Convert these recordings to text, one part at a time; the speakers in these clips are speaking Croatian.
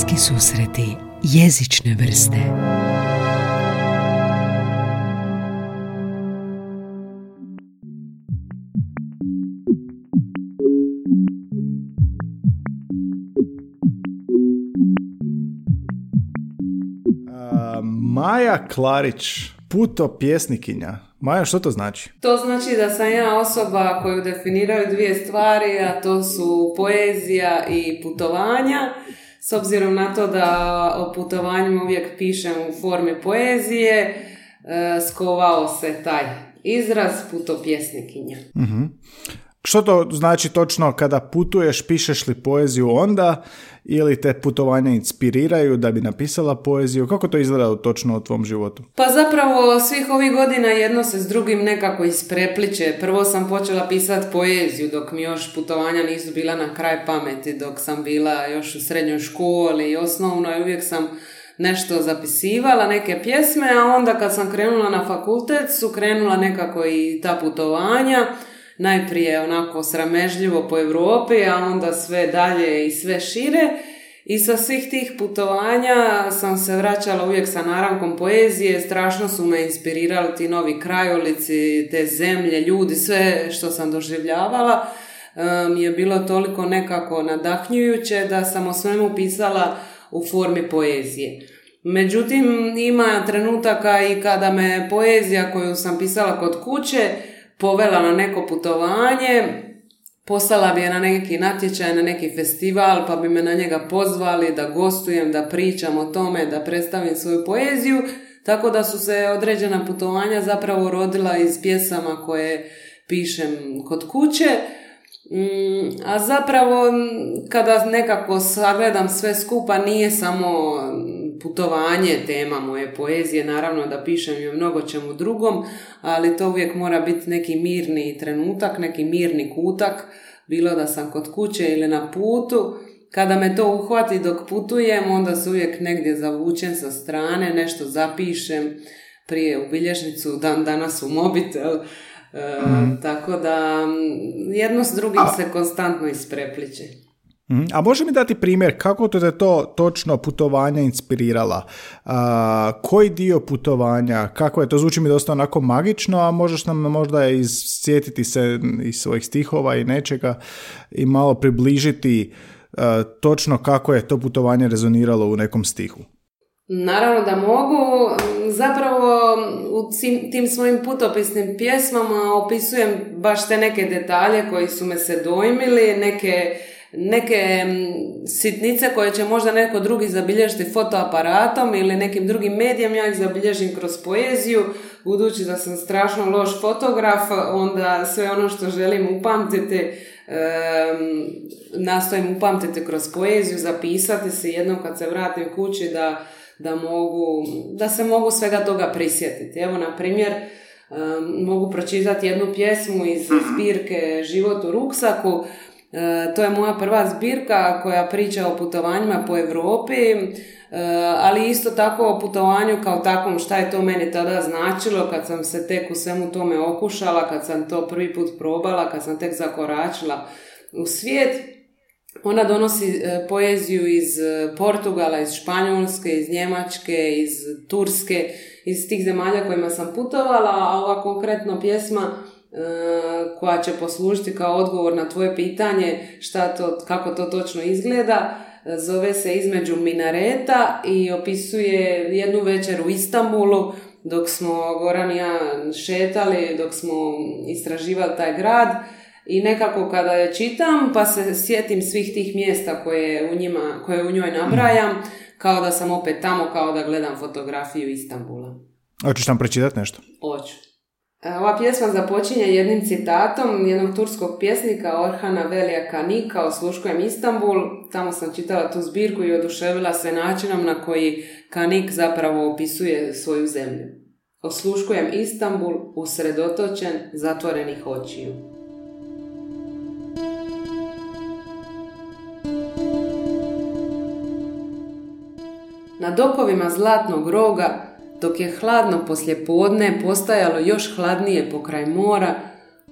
Poetski susreti jezične vrste Maja Klarić, puto pjesnikinja. Maja, što to znači? To znači da sam ja osoba koju definiraju dvije stvari, a to su poezija i putovanja. S obzirom na to da o putovanjima uvijek pišem u formi poezije, e, skovao se taj izraz putopjesnikinja. uh Što to znači točno kada putuješ, pišeš li poeziju onda ili te putovanja inspiriraju da bi napisala poeziju? Kako to izgleda točno u tvom životu? Pa zapravo svih ovih godina jedno se s drugim nekako isprepliče. Prvo sam počela pisati poeziju dok mi još putovanja nisu bila na kraj pameti, dok sam bila još u srednjoj školi i osnovnoj uvijek sam nešto zapisivala, neke pjesme, a onda kad sam krenula na fakultet su krenula nekako i ta putovanja najprije onako sramežljivo po Europi, a onda sve dalje i sve šire. I sa svih tih putovanja sam se vraćala uvijek sa narankom poezije, strašno su me inspirirali ti novi krajolici, te zemlje, ljudi, sve što sam doživljavala mi je bilo toliko nekako nadahnjujuće da sam o svemu pisala u formi poezije. Međutim, ima trenutaka i kada me poezija koju sam pisala kod kuće povela na neko putovanje, poslala bi je na neki natječaj, na neki festival, pa bi me na njega pozvali da gostujem, da pričam o tome, da predstavim svoju poeziju, tako da su se određena putovanja zapravo rodila iz pjesama koje pišem kod kuće. Mm, a zapravo kada nekako sagledam sve skupa nije samo putovanje tema moje poezije, naravno da pišem i o mnogo čemu drugom, ali to uvijek mora biti neki mirni trenutak, neki mirni kutak, bilo da sam kod kuće ili na putu. Kada me to uhvati dok putujem, onda se uvijek negdje zavučem sa strane, nešto zapišem, prije u bilježnicu, dan danas u mobitel, e, mhm. tako da jedno s drugim se konstantno isprepliče. Mhm. A može mi dati primjer kako to te to točno putovanja inspirirala? koji dio putovanja, kako je, to zvuči mi dosta onako magično, a možeš nam možda sjetiti se iz svojih stihova i nečega i malo približiti točno kako je to putovanje rezoniralo u nekom stihu. Naravno da mogu. Zapravo u tim svojim putopisnim pjesmama opisujem baš te neke detalje koji su me se dojmili, neke neke sitnice koje će možda neko drugi zabilježiti fotoaparatom ili nekim drugim medijem, ja ih zabilježim kroz poeziju, budući da sam strašno loš fotograf, onda sve ono što želim upamtiti, nastojim upamtiti kroz poeziju, zapisati se jednom kad se vratim kući da, da, mogu, da se mogu svega toga prisjetiti. Evo, na primjer, mogu pročitati jednu pjesmu iz zbirke Život u ruksaku, to je moja prva zbirka koja priča o putovanjima po Europi, e, ali isto tako o putovanju kao takvom šta je to meni tada značilo kad sam se tek u svemu tome okušala, kad sam to prvi put probala, kad sam tek zakoračila u svijet. Ona donosi e, poeziju iz Portugala, iz Španjolske, iz Njemačke, iz Turske, iz tih zemalja kojima sam putovala, a ova konkretno pjesma E, koja će poslužiti kao odgovor na tvoje pitanje šta to, kako to točno izgleda. Zove se Između minareta i opisuje jednu večer u Istanbulu dok smo Goran i ja šetali, dok smo istraživali taj grad i nekako kada je čitam pa se sjetim svih tih mjesta koje u, njima, koje u njoj nabrajam kao da sam opet tamo, kao da gledam fotografiju Istanbula. Hoćeš nam pročitati nešto? Hoću. E, ova pjesma započinje jednim citatom jednog turskog pjesnika Orhana Velija Kanika Osluškujem Istanbul. Tamo sam čitala tu zbirku i oduševila se načinom na koji Kanik zapravo opisuje svoju zemlju. Osluškujem Istanbul usredotočen zatvorenih očiju. Na dokovima zlatnog roga dok je hladno poslje podne postajalo još hladnije pokraj mora,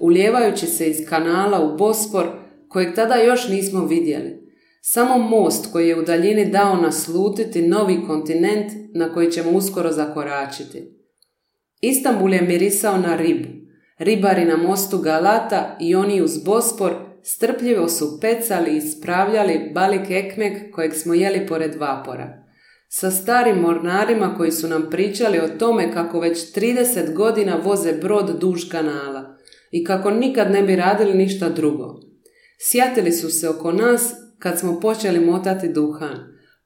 ulijevajući se iz kanala u Bospor, kojeg tada još nismo vidjeli. Samo most koji je u daljini dao naslutiti novi kontinent na koji ćemo uskoro zakoračiti. Istanbul je mirisao na ribu. Ribari na mostu Galata i oni uz Bospor strpljivo su pecali i ispravljali balik ekmek kojeg smo jeli pored vapora. Sa starim mornarima koji su nam pričali o tome kako već 30 godina voze brod duž kanala i kako nikad ne bi radili ništa drugo. Sjatili su se oko nas kad smo počeli motati duhan,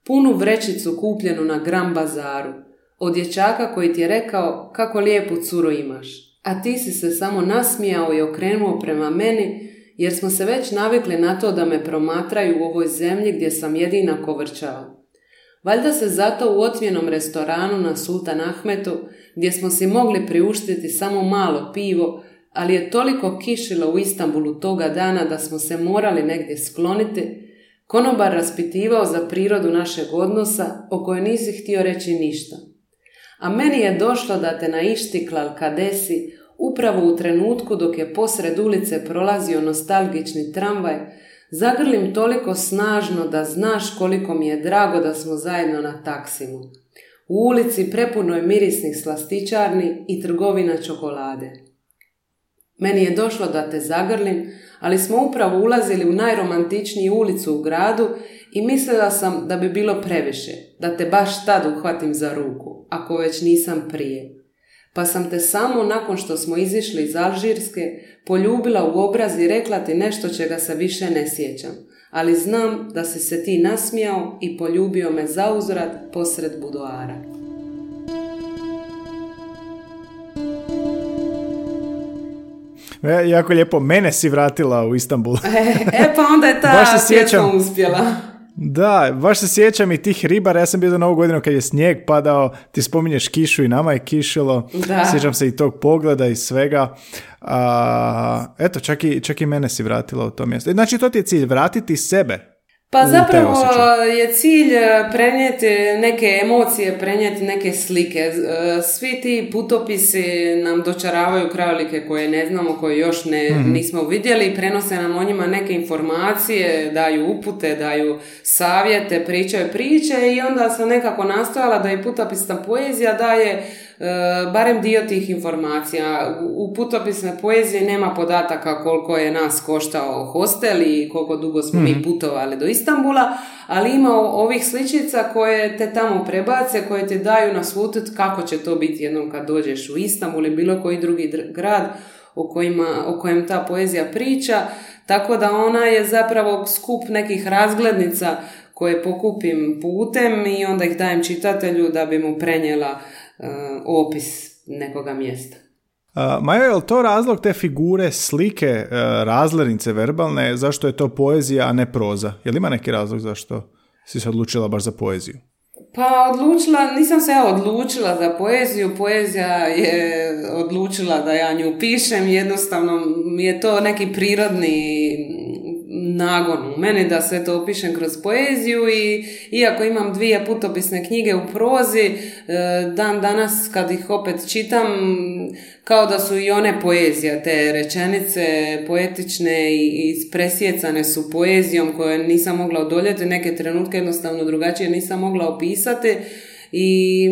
punu vrećicu kupljenu na Gram bazaru, od dječaka koji ti je rekao kako lijepu curu imaš, a ti si se samo nasmijao i okrenuo prema meni jer smo se već navikli na to da me promatraju u ovoj zemlji gdje sam jedina kovrčao. Valjda se zato u otmjenom restoranu na Sultan Ahmetu, gdje smo si mogli priuštiti samo malo pivo, ali je toliko kišilo u Istanbulu toga dana da smo se morali negdje skloniti, konobar raspitivao za prirodu našeg odnosa o kojoj nisi htio reći ništa. A meni je došlo da te naištiklal kadesi upravo u trenutku dok je posred ulice prolazio nostalgični tramvaj, zagrlim toliko snažno da znaš koliko mi je drago da smo zajedno na taksimu. U ulici prepunoj mirisnih slastičarni i trgovina čokolade. Meni je došlo da te zagrlim, ali smo upravo ulazili u najromantičniju ulicu u gradu i mislila sam da bi bilo previše, da te baš tad uhvatim za ruku, ako već nisam prije. Pa sam te samo nakon što smo izišli iz Alžirske poljubila u obraz i rekla ti nešto čega se više ne sjećam, ali znam da si se ti nasmijao i poljubio me zauzrat posred budoara. E, jako lijepo, mene si vratila u Istanbul. e, e pa onda je ta pjesma uspjela. Da, baš se sjećam i tih ribara, ja sam bio za novu godinu kad je snijeg padao, ti spominješ kišu i nama je kišilo, da. sjećam se i tog pogleda i svega. A, eto, čak i, čak i mene si vratila u to mjesto. Znači, to ti je cilj, vratiti sebe pa zapravo je cilj e, prenijeti neke emocije, prenijeti neke slike. E, svi ti putopisi nam dočaravaju krajolike koje ne znamo, koje još ne, mhm. nismo vidjeli, prenose nam o njima neke informacije, daju upute, daju savjete, pričaju priče i onda sam nekako nastojala da i putopisna poezija daje barem dio tih informacija. U putopisne poezije nema podataka koliko je nas koštao hostel i koliko dugo smo mi mhm. putovali do Istambula, ali ima ovih sličica koje te tamo prebace, koje te daju naslutiti kako će to biti jednom kad dođeš u Istanbul ili bilo koji drugi grad o, kojima, o kojem ta poezija priča, tako da ona je zapravo skup nekih razglednica koje pokupim putem i onda ih dajem čitatelju da bi mu prenijela Uh, opis nekoga mjesta. Uh, Majo, je li to razlog te figure, slike, uh, razlernice verbalne, zašto je to poezija, a ne proza? Je li ima neki razlog zašto si se odlučila baš za poeziju? Pa odlučila, nisam se ja odlučila za poeziju, poezija je odlučila da ja nju pišem, jednostavno mi je to neki prirodni nagon u meni da sve to opišem kroz poeziju i iako imam dvije putopisne knjige u prozi, e, dan danas kad ih opet čitam, kao da su i one poezija, te rečenice poetične i ispresjecane su poezijom koje nisam mogla odoljeti, neke trenutke jednostavno drugačije nisam mogla opisati i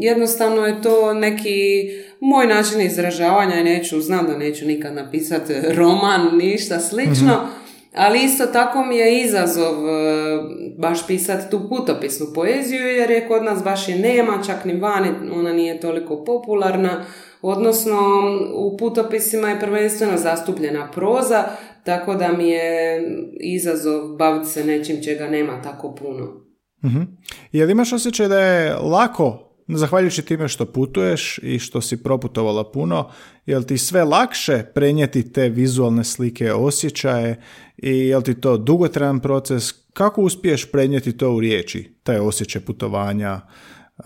jednostavno je to neki moj način izražavanja i neću, znam da neću nikad napisati roman, ništa slično, mhm. Ali isto tako mi je izazov e, baš pisati tu putopisnu poeziju jer je kod nas baš je nema, čak ni vani ona nije toliko popularna. Odnosno u putopisima je prvenstveno zastupljena proza, tako da mi je izazov baviti se nečim čega nema tako puno. Mm-hmm. Je li imaš osjećaj da je lako Zahvaljujući time što putuješ i što si proputovala puno, jel ti sve lakše prenijeti te vizualne slike, osjećaje i jel ti to dugotrajan proces? Kako uspiješ prenijeti to u riječi, taj osjećaj putovanja? Uh,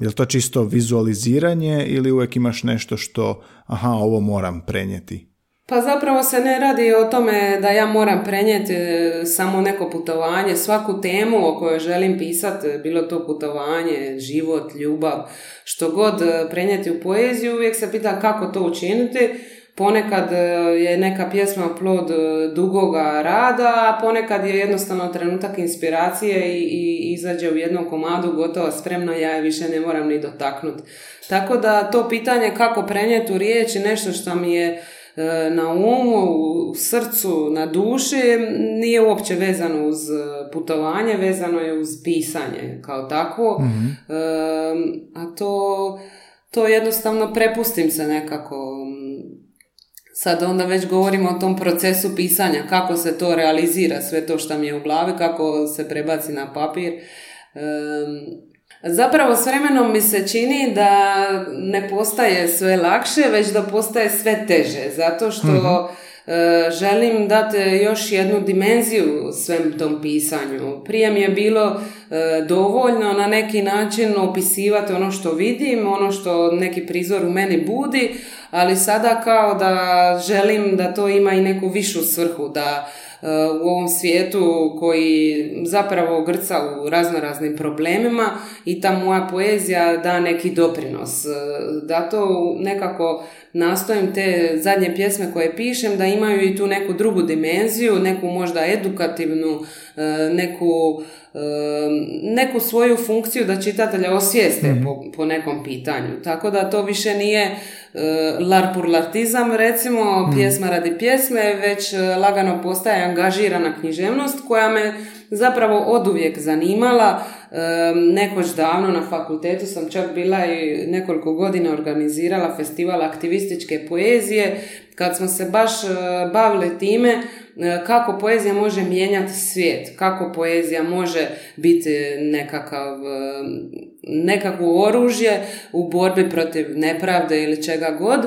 je li to čisto vizualiziranje ili uvijek imaš nešto što, aha, ovo moram prenijeti? Pa zapravo se ne radi o tome da ja moram prenijeti e, samo neko putovanje, svaku temu o kojoj želim pisati, bilo to putovanje, život, ljubav, što god e, prenijeti u poeziju, uvijek se pita kako to učiniti, Ponekad e, je neka pjesma plod e, dugoga rada, a ponekad je jednostavno trenutak inspiracije i, i izađe u jednom komadu gotovo spremno, ja je više ne moram ni dotaknuti. Tako da to pitanje kako prenijeti u riječi nešto što mi je e, na umu, u srcu, na duši, nije uopće vezano uz putovanje, vezano je uz pisanje kao takvo. Mhm. A to, to jednostavno prepustim se nekako sad onda već govorimo o tom procesu pisanja, kako se to realizira, sve to što mi je u glavi, kako se prebaci na papir. Zapravo s vremenom mi se čini da ne postaje sve lakše, već da postaje sve teže, zato što mhm. e, želim dati još jednu dimenziju svem tom pisanju. Prije mi je bilo e, dovoljno na neki način opisivati ono što vidim, ono što neki prizor u meni budi, ali sada kao da želim da to ima i neku višu svrhu, da e, u ovom svijetu koji zapravo grca u raznoraznim problemima i ta moja poezija da neki doprinos. E, da to nekako nastojim te zadnje pjesme koje pišem da imaju i tu neku drugu dimenziju, neku možda edukativnu, e, neku neku svoju funkciju da čitatelja osvijeste mhm. po, po nekom pitanju. Tako da to više nije larpurlartizam recimo, mhm. pjesma radi pjesme, već e, lagano postaje angažirana književnost koja me zapravo oduvijek zanimala. Nekoć davno na fakultetu sam čak bila i nekoliko godina organizirala festival aktivističke poezije kad smo se baš e, bavili time kako poezija može mijenjati svijet, kako poezija može biti nekakav, nekakvo oružje u borbi protiv nepravde ili čega god.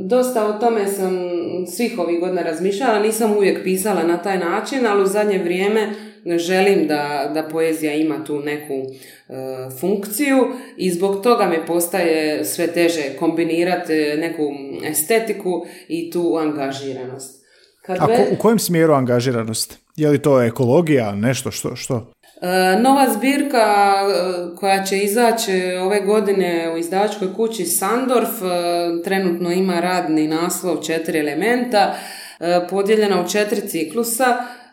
Dosta o tome sam svih ovih godina razmišljala, nisam uvijek pisala na taj način, ali u zadnje vrijeme želim da, da poezija ima tu neku e, funkciju i zbog toga mi postaje sve teže kombinirati neku estetiku i tu angažiranost. Kad A u kojem smjeru angažiranost? Je li to ekologija, nešto što? što? E, nova zbirka e, koja će izaći ove godine u izdavačkoj kući Sandorf trenutno ima radni naslov četiri elementa podijeljena u četiri ciklusa. E,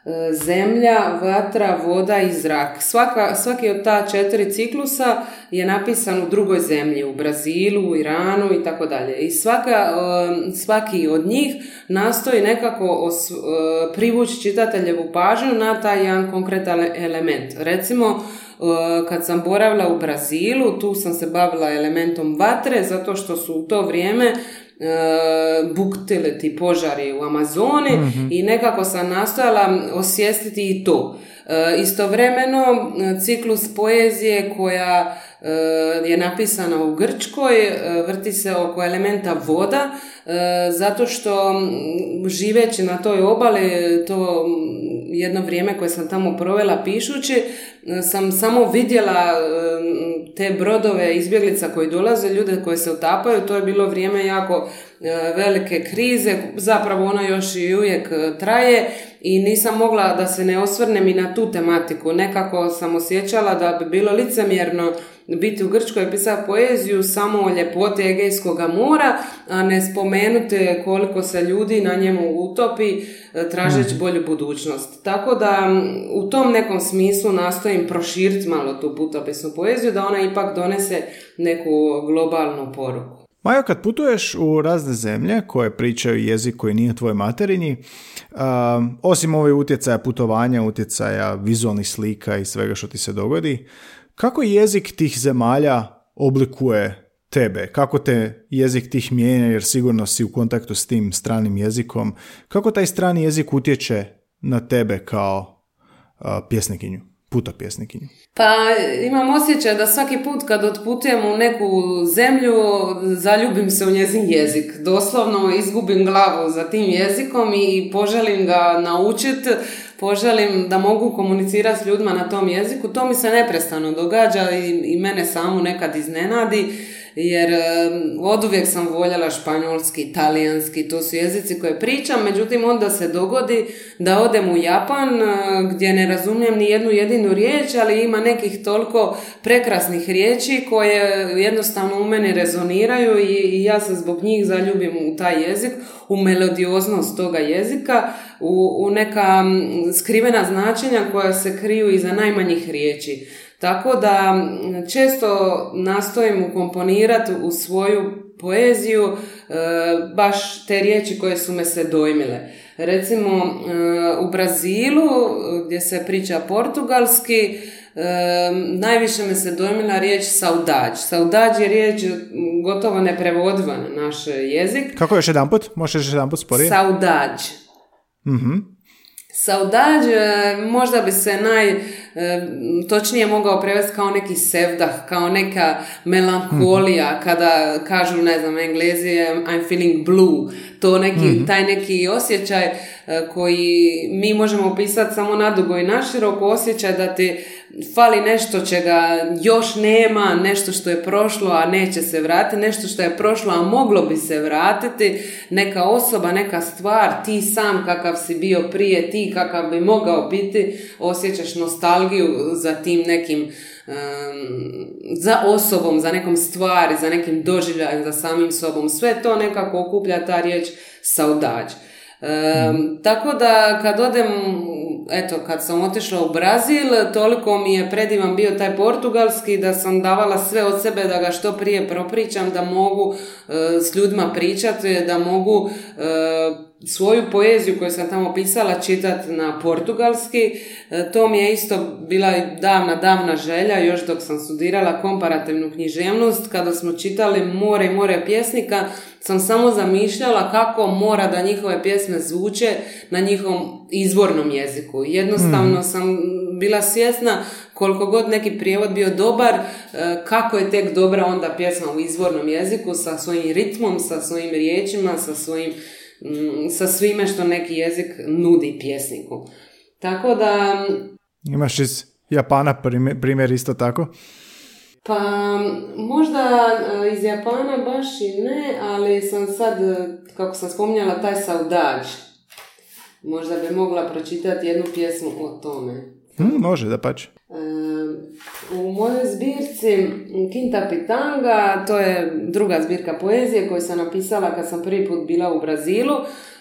zemlja, vatra, voda i zrak. Svaka, svaki od ta četiri ciklusa je napisan u drugoj zemlji, u Brazilu, Iranu i tako dalje. I svaka, e, svaki od njih nastoji nekako e, privući čitateljevu pažnju na taj jedan konkretan element. Recimo, kad sam boravila u Brazilu, tu sam se bavila elementom vatre, zato što su u to vrijeme E, buktile ti požari u Amazoni mhm. i nekako sam nastojala osvijestiti i to. E, istovremeno ciklus poezije koja e, je napisana u Grčkoj, vrti se oko elementa voda, zato što živeći na toj obali, to jedno vrijeme koje sam tamo provela pišući, sam samo vidjela te brodove izbjeglica koji dolaze, ljude koji se utapaju, to je bilo vrijeme jako e, velike krize, zapravo ona još i uvijek e, traje i nisam mogla da se ne osvrnem i na tu tematiku. Nekako sam osjećala da bi bilo licemjerno biti u Grčkoj i pisati poeziju samo o ljepoti Egejskog mora, a ne spomenuti koliko se ljudi na njemu utopi e, tražeći mhm. bolju budućnost. Tako da u tom nekom smislu nastojim proširiti malo tu putopisnu poeziju, da ona ipak donese neku globalnu poruku. Majo, kad putuješ u razne zemlje koje pričaju jezik koji nije tvoj materinji, osim ove utjecaja putovanja, utjecaja vizualnih slika i svega što ti se dogodi, kako jezik tih zemalja oblikuje tebe? Kako te jezik tih mijenja jer sigurno si u kontaktu s tim stranim jezikom? Kako taj strani jezik utječe na tebe kao uh, pjesnikinju, puta pjesnikinju? Pa imam osjećaj da svaki put kad otputujem u neku zemlju zaljubim se u njezin jezik. Doslovno izgubim glavu za tim jezikom i poželim ga naučiti poželim da mogu komunicirati s ljudima na tom jeziku, to mi se neprestano događa i, i mene samu nekad iznenadi jer od uvijek sam voljela španjolski, italijanski, to su jezici koje pričam, međutim onda se dogodi da odem u Japan e, gdje ne razumijem ni jednu jedinu riječ, ali ima nekih toliko prekrasnih riječi koje jednostavno u meni rezoniraju i ja se zbog njih zaljubim u taj jezik, u melodioznost toga jezika, u, u neka skrivena značenja koja se kriju iza najmanjih riječi. Tako da često nastojim ukomponirati u svoju poeziju e, baš te riječi koje su me se dojmile. Recimo e, u Brazilu gdje se priča portugalski e, najviše me se dojmila riječ saudađ. Saudađ je riječ gotovo neprevodiva na naš jezik. Kako još jedan put? Možeš još jedan put sporije? Saudađ. Mhm. Saudađ možda bi se naj točnije mogao prevesti kao neki sevdah, kao neka melankolija, mhm. kada kažu, ne znam, englezi I'm feeling blue, to neki, mhm. taj neki osjećaj e, koji mi možemo opisati samo nadugo i naširoko, osjećaj da ti fali nešto čega još nema, nešto što je prošlo, a neće se vratiti, nešto što je prošlo, a moglo bi se vratiti, neka osoba, neka stvar, ti sam kakav si bio prije, ti kakav bi mogao biti, osjećaš nostalgiju za tim nekim za osobom, za nekom stvari, za nekim doživljajem, za samim sobom. Sve to nekako okuplja ta riječ saudađ. Tako da kad odem, eto, kad sam otišla u Brazil, toliko mi je predivan bio taj portugalski da sam davala sve od sebe da ga što prije propričam, da mogu s ljudima pričati, da mogu e, svoju poeziju koju sam tamo pisala čitati na portugalski. E, to mi je isto bila davna, davna želja, još dok sam studirala komparativnu književnost, kada smo čitali more i more pjesnika, sam samo zamišljala kako mora da njihove pjesme zvuče na njihovom izvornom jeziku. Jednostavno hmm. sam bila svjesna koliko god neki prijevod bio dobar, e, kako je tek dobra onda pjesma u izvornom jeziku sa svojim ritmom, sa svojim riječima, sa svojim Mm, sa svime što neki jezik nudi pjesniku. Tako da... Imaš iz Japana primjer isto tako? Pa možda e, iz Japana baš i ne, ali sam sad, e, kako sam spominjala, taj saudač. Možda bi mogla pročitati jednu pjesmu o tome. Hmm, može, da pač. U mojoj zbirci Kinta Pitanga, to je druga zbirka poezije koju sam napisala kad sam prvi put bila u Brazilu.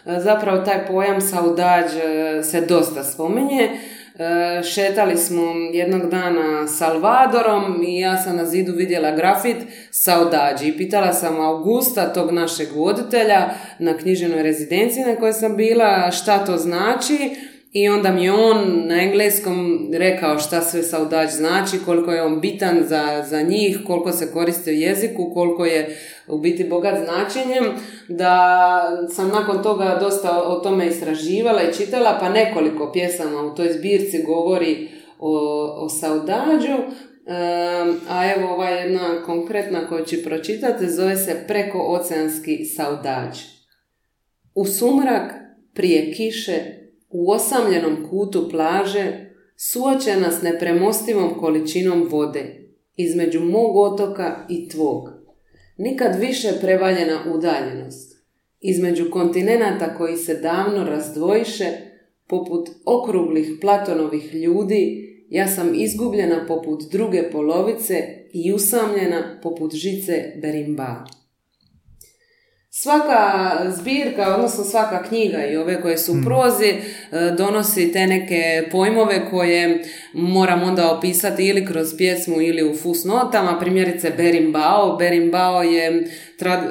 E, zapravo taj pojam saudađ e, se dosta spominje. E, šetali smo jednog dana Salvadorom i ja sam na zidu vidjela grafit saudađi i pitala sam Augusta, tog našeg voditelja na književnoj rezidenciji na kojoj sam bila, šta to znači i onda mi je on na engleskom rekao šta sve saudač znači, koliko je on bitan za, za njih, koliko se koriste u jeziku, koliko je u biti bogat značenjem, da sam nakon toga dosta o tome istraživala i čitala, pa nekoliko pjesama u toj zbirci govori o, o saudađu, a evo ova jedna konkretna koju ću pročitati zove se Preko oceanski saudađ. U sumrak prije kiše u osamljenom kutu plaže, suočena s nepremostivom količinom vode, između mog otoka i tvog. Nikad više prevaljena udaljenost, između kontinenata koji se davno razdvojiše, poput okruglih Platonovih ljudi, ja sam izgubljena poput druge polovice i usamljena poput žice Berimba. Svaka zbirka, odnosno svaka knjiga i ove koje su u hmm. prozi e, donosi te neke pojmove koje moram onda opisati ili kroz pjesmu ili u fusnotama. Primjerice Berimbao. Berimbao je,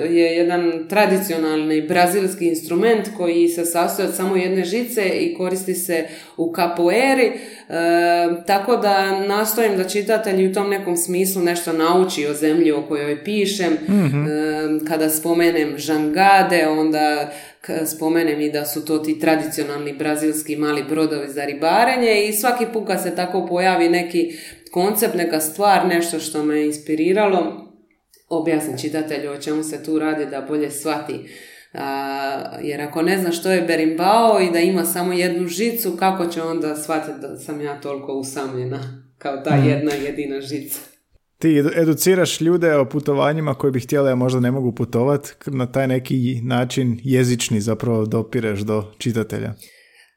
je jedan tradicionalni brazilski instrument koji se sastoji od samo jedne žice i koristi se u kapoeri. E, tako da nastojim da čitatelji u tom nekom smislu nešto nauči o zemlji o kojoj pišem. Mhm. E, kada spomenem žangade, onda spomenem i da su to ti tradicionalni brazilski mali brodovi za ribarenje i svaki put kad se tako pojavi neki koncept, neka stvar, nešto što me inspiriralo, objasnim čitatelju o čemu se tu radi da bolje shvati. jer ako ne zna što je berimbao i da ima samo jednu žicu, kako će onda shvatiti da sam ja toliko usamljena kao ta mhm. jedna jedina žica? Ti educiraš ljude o putovanjima koji bi htjeli, a možda ne mogu putovati, na taj neki način jezični zapravo dopireš do čitatelja.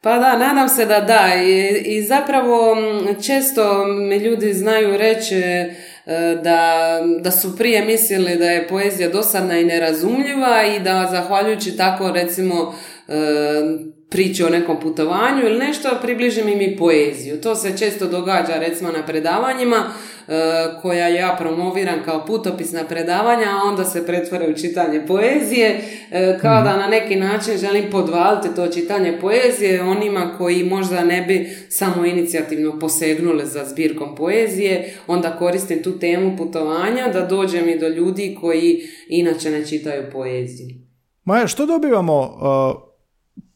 Pa da, nadam se da da. I, i zapravo često mi ljudi znaju reći e, da, da su prije mislili da je poezija dosadna i nerazumljiva i da zahvaljujući tako recimo e, priče o nekom putovanju ili nešto, približim im i poeziju. To se često događa recimo na predavanjima e, koja ja promoviram kao putopisna predavanja, a onda se pretvore u čitanje poezije, e, kao da na neki način želim podvaliti to čitanje poezije onima koji možda ne bi samo inicijativno posegnuli za zbirkom poezije, onda koristim tu temu putovanja da dođem i do ljudi koji inače ne čitaju poeziju. Maja, što dobivamo uh,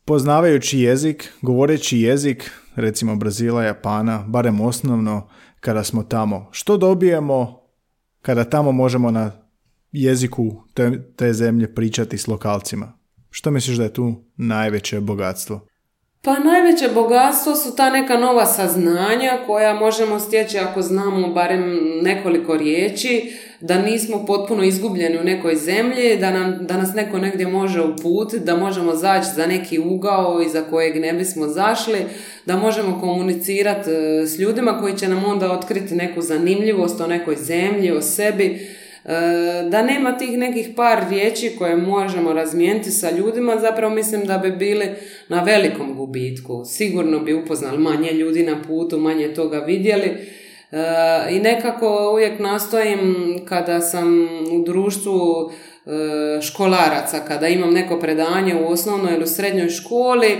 poznavajući jezik, govoreći jezik, recimo Brazila, Japana, barem osnovno kada smo tamo, što dobijemo kada tamo možemo na jeziku te, te zemlje pričati s lokalcima? Što misliš da je tu najveće bogatstvo? Pa najveće bogatstvo su ta neka nova saznanja koja možemo stjeći ako znamo barem nekoliko riječi, da nismo potpuno izgubljeni u nekoj zemlji, da, nam, da nas neko negdje može uputiti, da možemo zaći za neki ugao iza kojeg ne bismo zašli, da možemo komunicirati e, s ljudima koji će nam onda otkriti neku zanimljivost o nekoj zemlji, o sebi, E, da nema tih nekih par riječi koje možemo razmijeniti sa ljudima, zapravo mislim da bi bili na velikom gubitku. Sigurno bi upoznali manje ljudi na putu, manje toga vidjeli. E, I nekako uvijek nastojim kada sam u društvu e, školaraca, kada imam neko predanje u osnovnoj ili u srednjoj školi,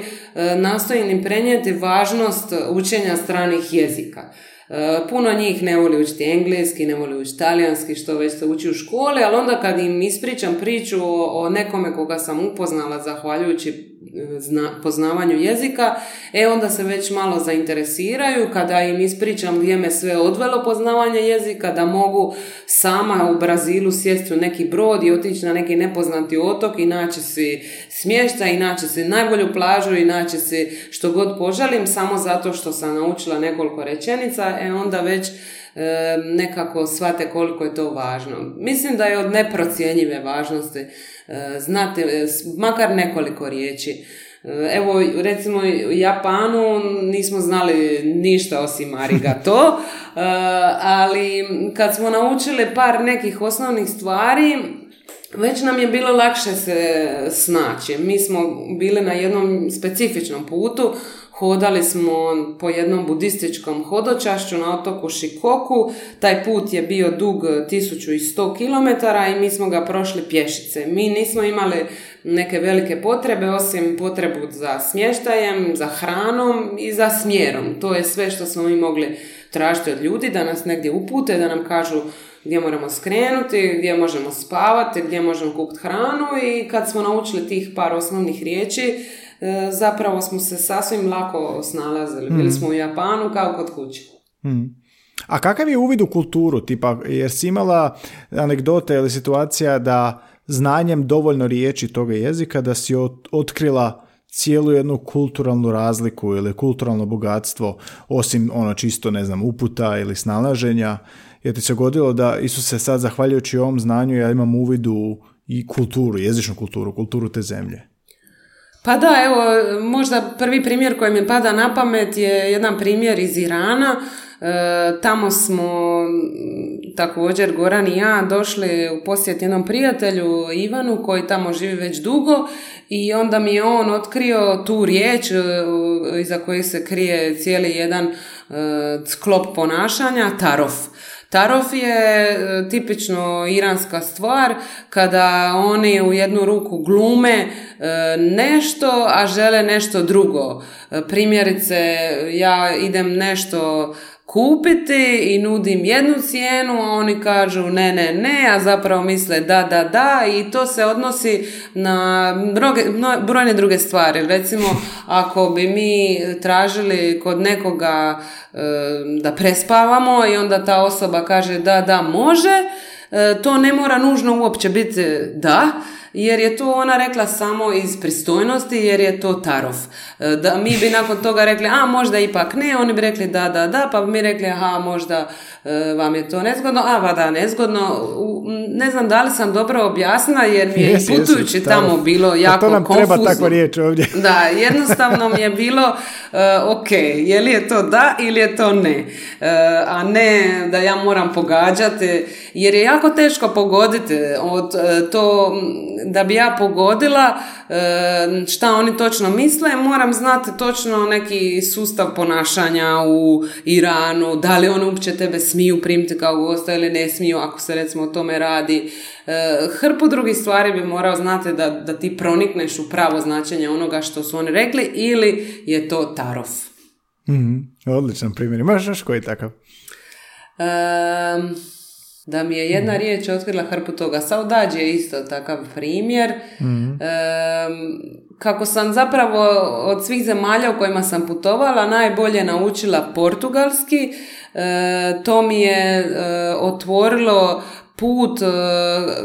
nastojim im prenijeti važnost učenja stranih jezika. E, puno njih ne voli učiti engleski, ne voli učiti talijanski, što već se uči u školi, ali onda kad im ispričam priču o, nekome koga sam upoznala zahvaljujući e, zna, poznavanju jezika, e onda se već malo zainteresiraju kada im ispričam gdje me sve odvelo poznavanje jezika, da mogu sama u Brazilu sjesti u neki brod i otići na neki nepoznati otok i naći si smještaj i naći si najbolju plažu i naći si što god poželim samo zato što sam naučila nekoliko rečenica e onda već e, nekako shvate koliko je to važno. Mislim da je od neprocjenjive važnosti znati e, makar nekoliko riječi. Evo, recimo u Japanu nismo znali ništa osim arigato, ali kad smo naučili par nekih osnovnih stvari, već nam je bilo lakše se snaći. Mi smo bili na jednom specifičnom putu Hodali smo po jednom budističkom hodočašću na otoku Šikoku. Taj put je bio dug 1100 km i mi smo ga prošli pješice. Mi nismo imali neke velike potrebe osim potrebu za smještajem, za hranom i za smjerom. To je sve što smo mi mogli tražiti od ljudi da nas negdje upute, da nam kažu gdje moramo skrenuti, gdje možemo spavati, gdje možemo kupiti hranu i kad smo naučili tih par osnovnih riječi, zapravo smo se sasvim lako snalazili. Bili mm. smo u Japanu kao kod kuće. Mm. A kakav je uvid u kulturu? Tipa, jer si imala anegdote ili situacija da znanjem dovoljno riječi toga jezika da si otkrila cijelu jednu kulturalnu razliku ili kulturalno bogatstvo, osim ono čisto, ne znam, uputa ili snalaženja. Je ti se godilo da Isuse sad, zahvaljujući ovom znanju, ja imam uvid u i kulturu, jezičnu kulturu, kulturu te zemlje? Pa da, evo, možda prvi primjer koji mi pada na pamet je jedan primjer iz Irana. E, tamo smo također Goran i ja došli u posjet jednom prijatelju Ivanu koji tamo živi već dugo i onda mi je on otkrio tu riječ e, iza koje se krije cijeli jedan e, sklop ponašanja, tarof. Tarof je e, tipično iranska stvar kada oni u jednu ruku glume nešto, a žele nešto drugo. Primjerice, ja idem nešto kupiti i nudim jednu cijenu, a oni kažu ne, ne, ne, a zapravo misle da, da, da i to se odnosi na brojne druge stvari. Recimo, ako bi mi tražili kod nekoga e, da prespavamo i onda ta osoba kaže da, da, može, e, to ne mora nužno uopće biti da, jer je to ona rekla samo iz pristojnosti jer je to tarov. E, da, mi bi nakon toga rekli, a možda ipak ne, oni bi rekli da, da, da, pa bi mi rekli, aha, možda e, vam je to nezgodno, a va da, nezgodno. Ne znam da li sam dobro objasnila jer mi je putujući tamo bilo jako pa to nam treba takva riječ ovdje. Da, jednostavno mi je bilo, uh, ok, je li je to da ili je to ne, a ne da ja moram pogađati, jer je jako teško pogoditi od to da bi ja pogodila e, šta oni točno misle, moram znati točno neki sustav ponašanja u Iranu, da li oni uopće tebe smiju primiti kao gosta ili ne smiju ako se recimo o tome radi. E, hrpu drugih stvari bi morao znati da, da ti pronikneš u pravo značenje onoga što su oni rekli ili je to tarov. mm odličan primjer. Imaš još koji takav? Um, da mi je jedna mm. riječ otkrila hrpu toga. Saudađ je isto takav primjer. Mm. kako sam zapravo od svih zemalja u kojima sam putovala najbolje naučila portugalski, e, to mi je e, otvorilo put e,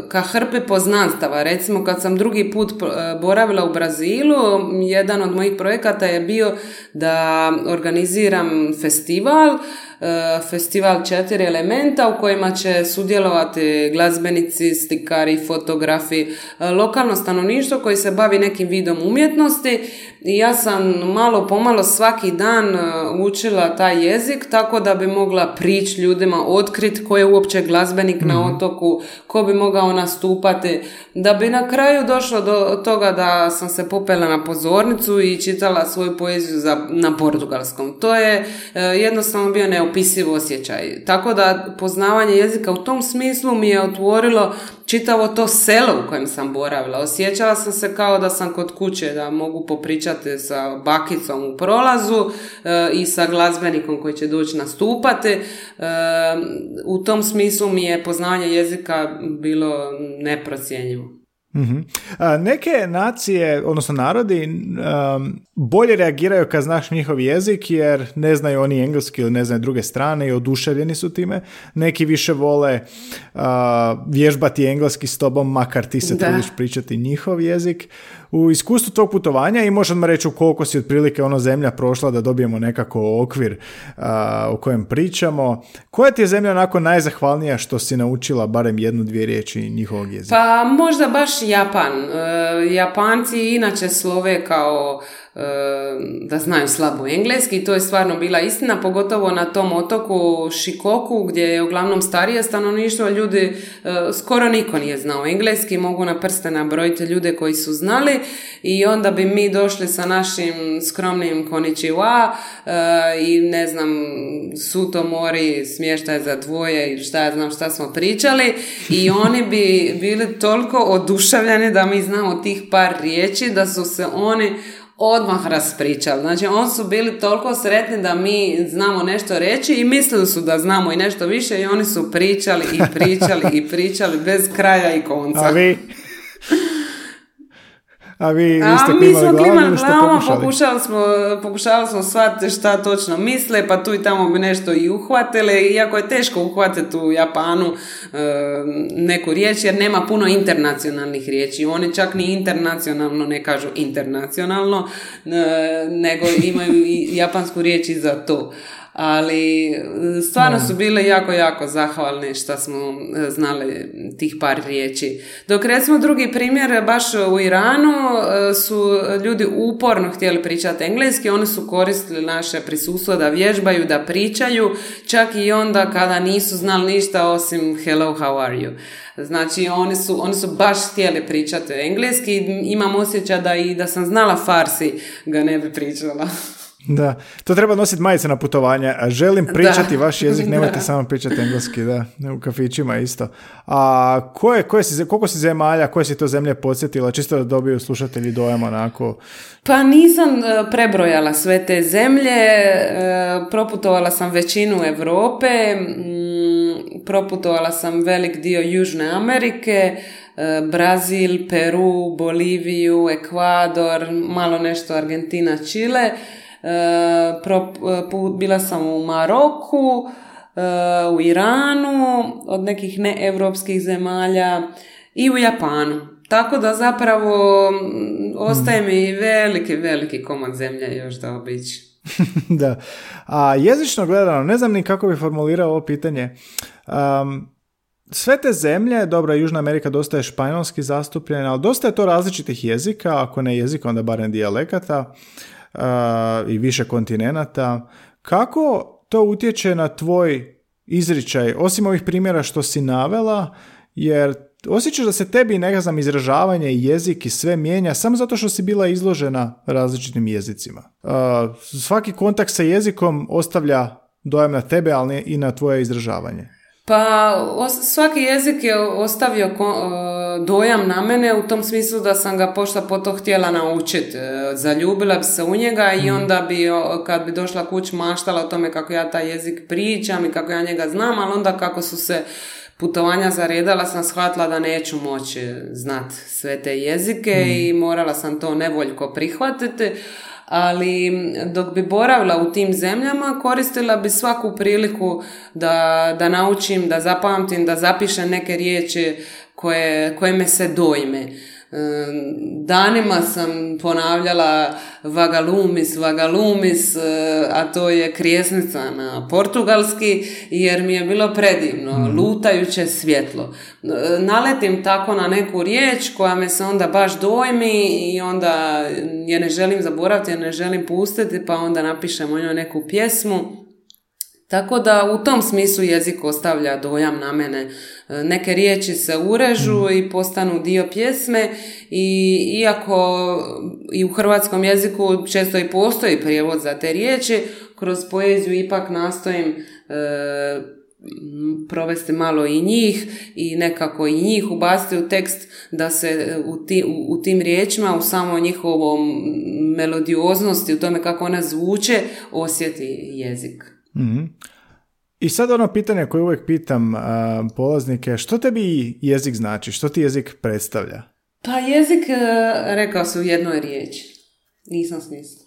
ka hrpe poznanstava. Recimo kad sam drugi put boravila u Brazilu, jedan od mojih projekata je bio da organiziram festival E, festival četiri elementa u kojima će sudjelovati glazbenici, slikari, fotografi, e, lokalno stanovništvo koji se bavi nekim vidom umjetnosti i ja sam malo pomalo svaki dan e, učila taj jezik tako da bi mogla prići ljudima, otkriti ko je uopće glazbenik na mhm. otoku, ko bi mogao nastupati, da bi na kraju došlo do toga da sam se popela na pozornicu i čitala svoju poeziju za, na portugalskom. To je jednostavno bio neopisivo neopisiv osjećaj. Tako da poznavanje jezika u tom smislu mi je otvorilo čitavo to selo u kojem sam boravila. Osjećala sam se kao da sam kod kuće, da mogu popričati sa bakicom u prolazu e, i sa glazbenikom koji će doći nastupati. E, u tom smislu mi je poznavanje jezika bilo neprocjenjivo. Mm neke nacije, odnosno narodi, bolje reagiraju kad znaš njihov jezik jer ne znaju oni engleski ili ne znaju druge strane i oduševljeni su time. Neki više vole uh, vježbati engleski s tobom, makar ti se trudiš pričati njihov jezik u iskustvu tog putovanja i možemo reći u koliko si otprilike ono zemlja prošla da dobijemo nekako okvir o kojem pričamo. Koja ti je zemlja onako najzahvalnija što si naučila barem jednu, dvije riječi njihovog jezika? Pa možda baš Japan. E, Japanci inače slove kao da znaju slabo engleski i to je stvarno bila istina, pogotovo na tom otoku Šikoku gdje je uglavnom starije stanovništvo, ljudi e, skoro niko nije znao engleski, mogu na prste nabrojiti ljude koji su znali. I onda bi mi došli sa našim skromnim koničiwa e, i ne znam, suto mori, smještaj za dvoje i šta ja znam šta smo pričali. I oni bi bili toliko oduševljeni da mi znamo tih par riječi da su se oni odmah raspričali. Znači, oni su bili toliko sretni da mi znamo nešto reći i mislili su da znamo i nešto više i oni su pričali i pričali i pričali bez kraja i konca. A vi? A vi, A ste mi smo klimali glavama, pokušali smo, pokušali smo shvatiti šta točno misle, pa tu i tamo bi nešto i uhvatile, iako je teško uhvatiti u Japanu e, neku riječ, jer nema puno internacionalnih riječi. Oni čak ni internacionalno ne kažu internacionalno, e, nego imaju i japansku riječ i za to ali e, stvarno su bile jako, jako zahvalni što smo e, znali tih par riječi. Dok recimo drugi primjer, baš u Iranu e, su ljudi uporno htjeli pričati engleski, oni su koristili naše prisustvo da vježbaju, da pričaju, čak i onda kada nisu znali ništa osim hello, how are you. Znači oni su, oni su baš htjeli pričati engleski, imam osjećaj da i da sam znala farsi ga ne bi pričala. Da, to treba nositi majice na putovanje. Želim pričati vaš jezik, nemojte samo pričati engleski, da, u kafićima isto. A koje, koje si, koliko si zemalja, koje si to zemlje podsjetila, čisto da dobiju slušatelji dojam onako? Pa nisam e, prebrojala sve te zemlje, e, proputovala sam većinu Europe, mm, proputovala sam velik dio Južne Amerike, e, Brazil, Peru, Boliviju, Ekvador, malo nešto Argentina, Čile, E, bila sam u Maroku, e, u Iranu, od nekih neevropskih zemalja i u Japanu. Tako da zapravo ostaje mi veliki, veliki komad zemlje još da obići. da. A jezično gledano, ne znam ni kako bi formulirao ovo pitanje. Um, sve te zemlje, dobro, Južna Amerika dosta je španjolski zastupljena, ali dosta je to različitih jezika, ako ne jezika, onda barem dijalekata i više kontinenata. Kako to utječe na tvoj izričaj, osim ovih primjera što si navela, jer osjećaš da se tebi ne znam izražavanje i jezik i sve mijenja samo zato što si bila izložena različitim jezicima. svaki kontakt sa jezikom ostavlja dojam na tebe, ali i na tvoje izražavanje. Pa svaki jezik je ostavio dojam na mene u tom smislu da sam ga pošta poto htjela naučiti. E, zaljubila bi se u njega i mhm. onda bi kad bi došla kuć maštala o tome kako ja taj jezik pričam i kako ja njega znam, ali onda kako su se putovanja zaredala sam shvatila da neću moći znat sve te jezike mhm. i morala sam to nevoljko prihvatiti ali dok bi boravila u tim zemljama koristila bi svaku priliku da, da naučim, da zapamtim, da zapišem neke riječi koje, koje me se dojme. Danima sam ponavljala vagalumis, vagalumis, e, a to je krijesnica na portugalski, jer mi je bilo predivno, mhm. lutajuće svjetlo. E, naletim tako na neku riječ koja me se onda baš dojmi i onda je ne želim zaboraviti, je ne želim pustiti, pa onda napišem o njoj neku pjesmu tako da u tom smislu jezik ostavlja dojam na mene. E, neke riječi se urežu i postanu dio pjesme i iako i u hrvatskom jeziku često i postoji prijevod za te riječi, kroz poeziju ipak nastojim e, provesti malo i njih i nekako i njih ubaciti u tekst da se u, ti, u, tim riječima, u samoj njihovom melodioznosti, u tome kako one zvuče, osjeti jezik. mm I sad ono pitanje koje uvijek pitam uh, polaznike, što tebi jezik znači? Što ti jezik predstavlja? Pa jezik, uh, rekao su u jednoj riječi. Nisam smislila.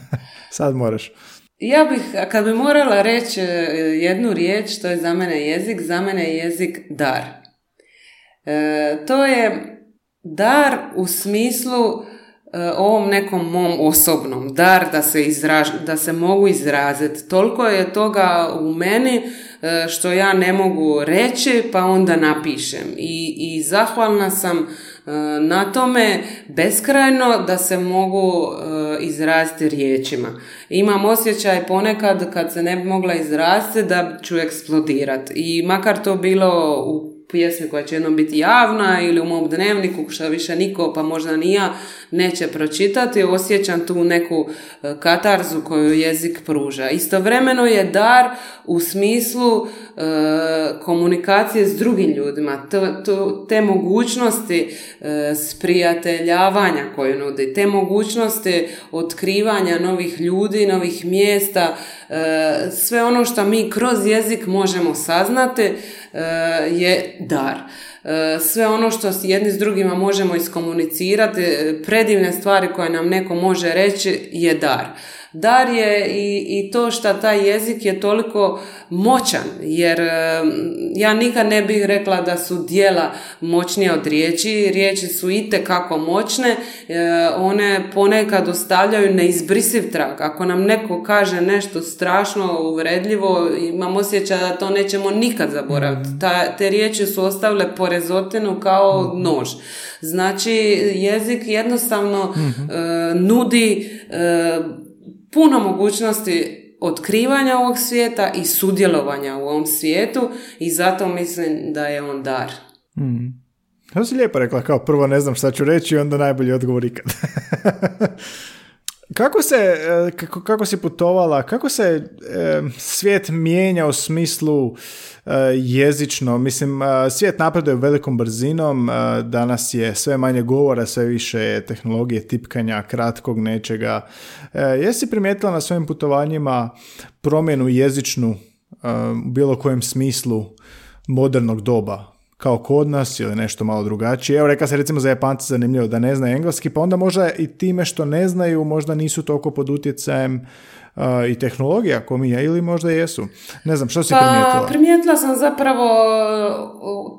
sad moraš. Ja bih, kad bi morala reći uh, jednu riječ, to je za mene jezik, za mene je jezik dar. Uh, to je dar u smislu E, ovom nekom mom osobnom dar da se, izraž, da se mogu izraziti. Toliko je toga u meni e, što ja ne mogu reći pa onda napišem. I, i zahvalna sam e, na tome beskrajno da se mogu izraziti riječima. Imam osjećaj ponekad kad se ne bi mogla izraziti da ću eksplodirati. I makar to bilo u pjesmi koja će jednom biti javna ili u mom dnevniku što više niko pa možda ni ja neće pročitati, osjećam tu neku e, katarzu koju jezik pruža. Istovremeno je dar u smislu e, komunikacije s drugim ljudima, te mogućnosti e, sprijateljavanja koje nudi, te mogućnosti otkrivanja novih ljudi, novih mjesta, sve ono što mi kroz jezik možemo saznati je dar. E, sve ono što jedni s drugima možemo iskomunicirati, e, predivne stvari koje nam neko može reći je dar. Dar je i, i to što taj jezik je toliko moćan, jer e, ja nikad ne bih rekla da su dijela moćnije od riječi, riječi su kako moćne, e, one ponekad ostavljaju neizbrisiv trag. Ako nam neko kaže nešto strašno, uvredljivo, imam osjećaj da to nećemo nikad zaboraviti. Mhm. Ta, te riječi su ostavile porezotinu kao mhm. nož. Znači, jezik jednostavno mhm. e, nudi puno mogućnosti otkrivanja ovog svijeta i sudjelovanja u ovom svijetu i zato mislim da je on dar. Mm. To si lijepo rekla, kao prvo ne znam šta ću reći, onda najbolji odgovor ikad. Kako se, e, kako, kako si putovala, kako se e, svijet mijenja u smislu e, jezično? Mislim, svijet napreduje velikom brzinom, danas je sve manje govora, sve više tehnologije, tipkanja, kratkog nečega. Jesi primijetila na svojim putovanjima promjenu jezičnu u bilo kojem smislu modernog doba? Kao kod nas ili nešto malo drugačije. Evo reka se recimo za Japance zanimljivo da ne znaju engleski, pa onda možda i time što ne znaju možda nisu toliko pod utjecajem i tehnologija komija ili možda jesu. Ne znam, što si pa, primijetila? primijetila sam zapravo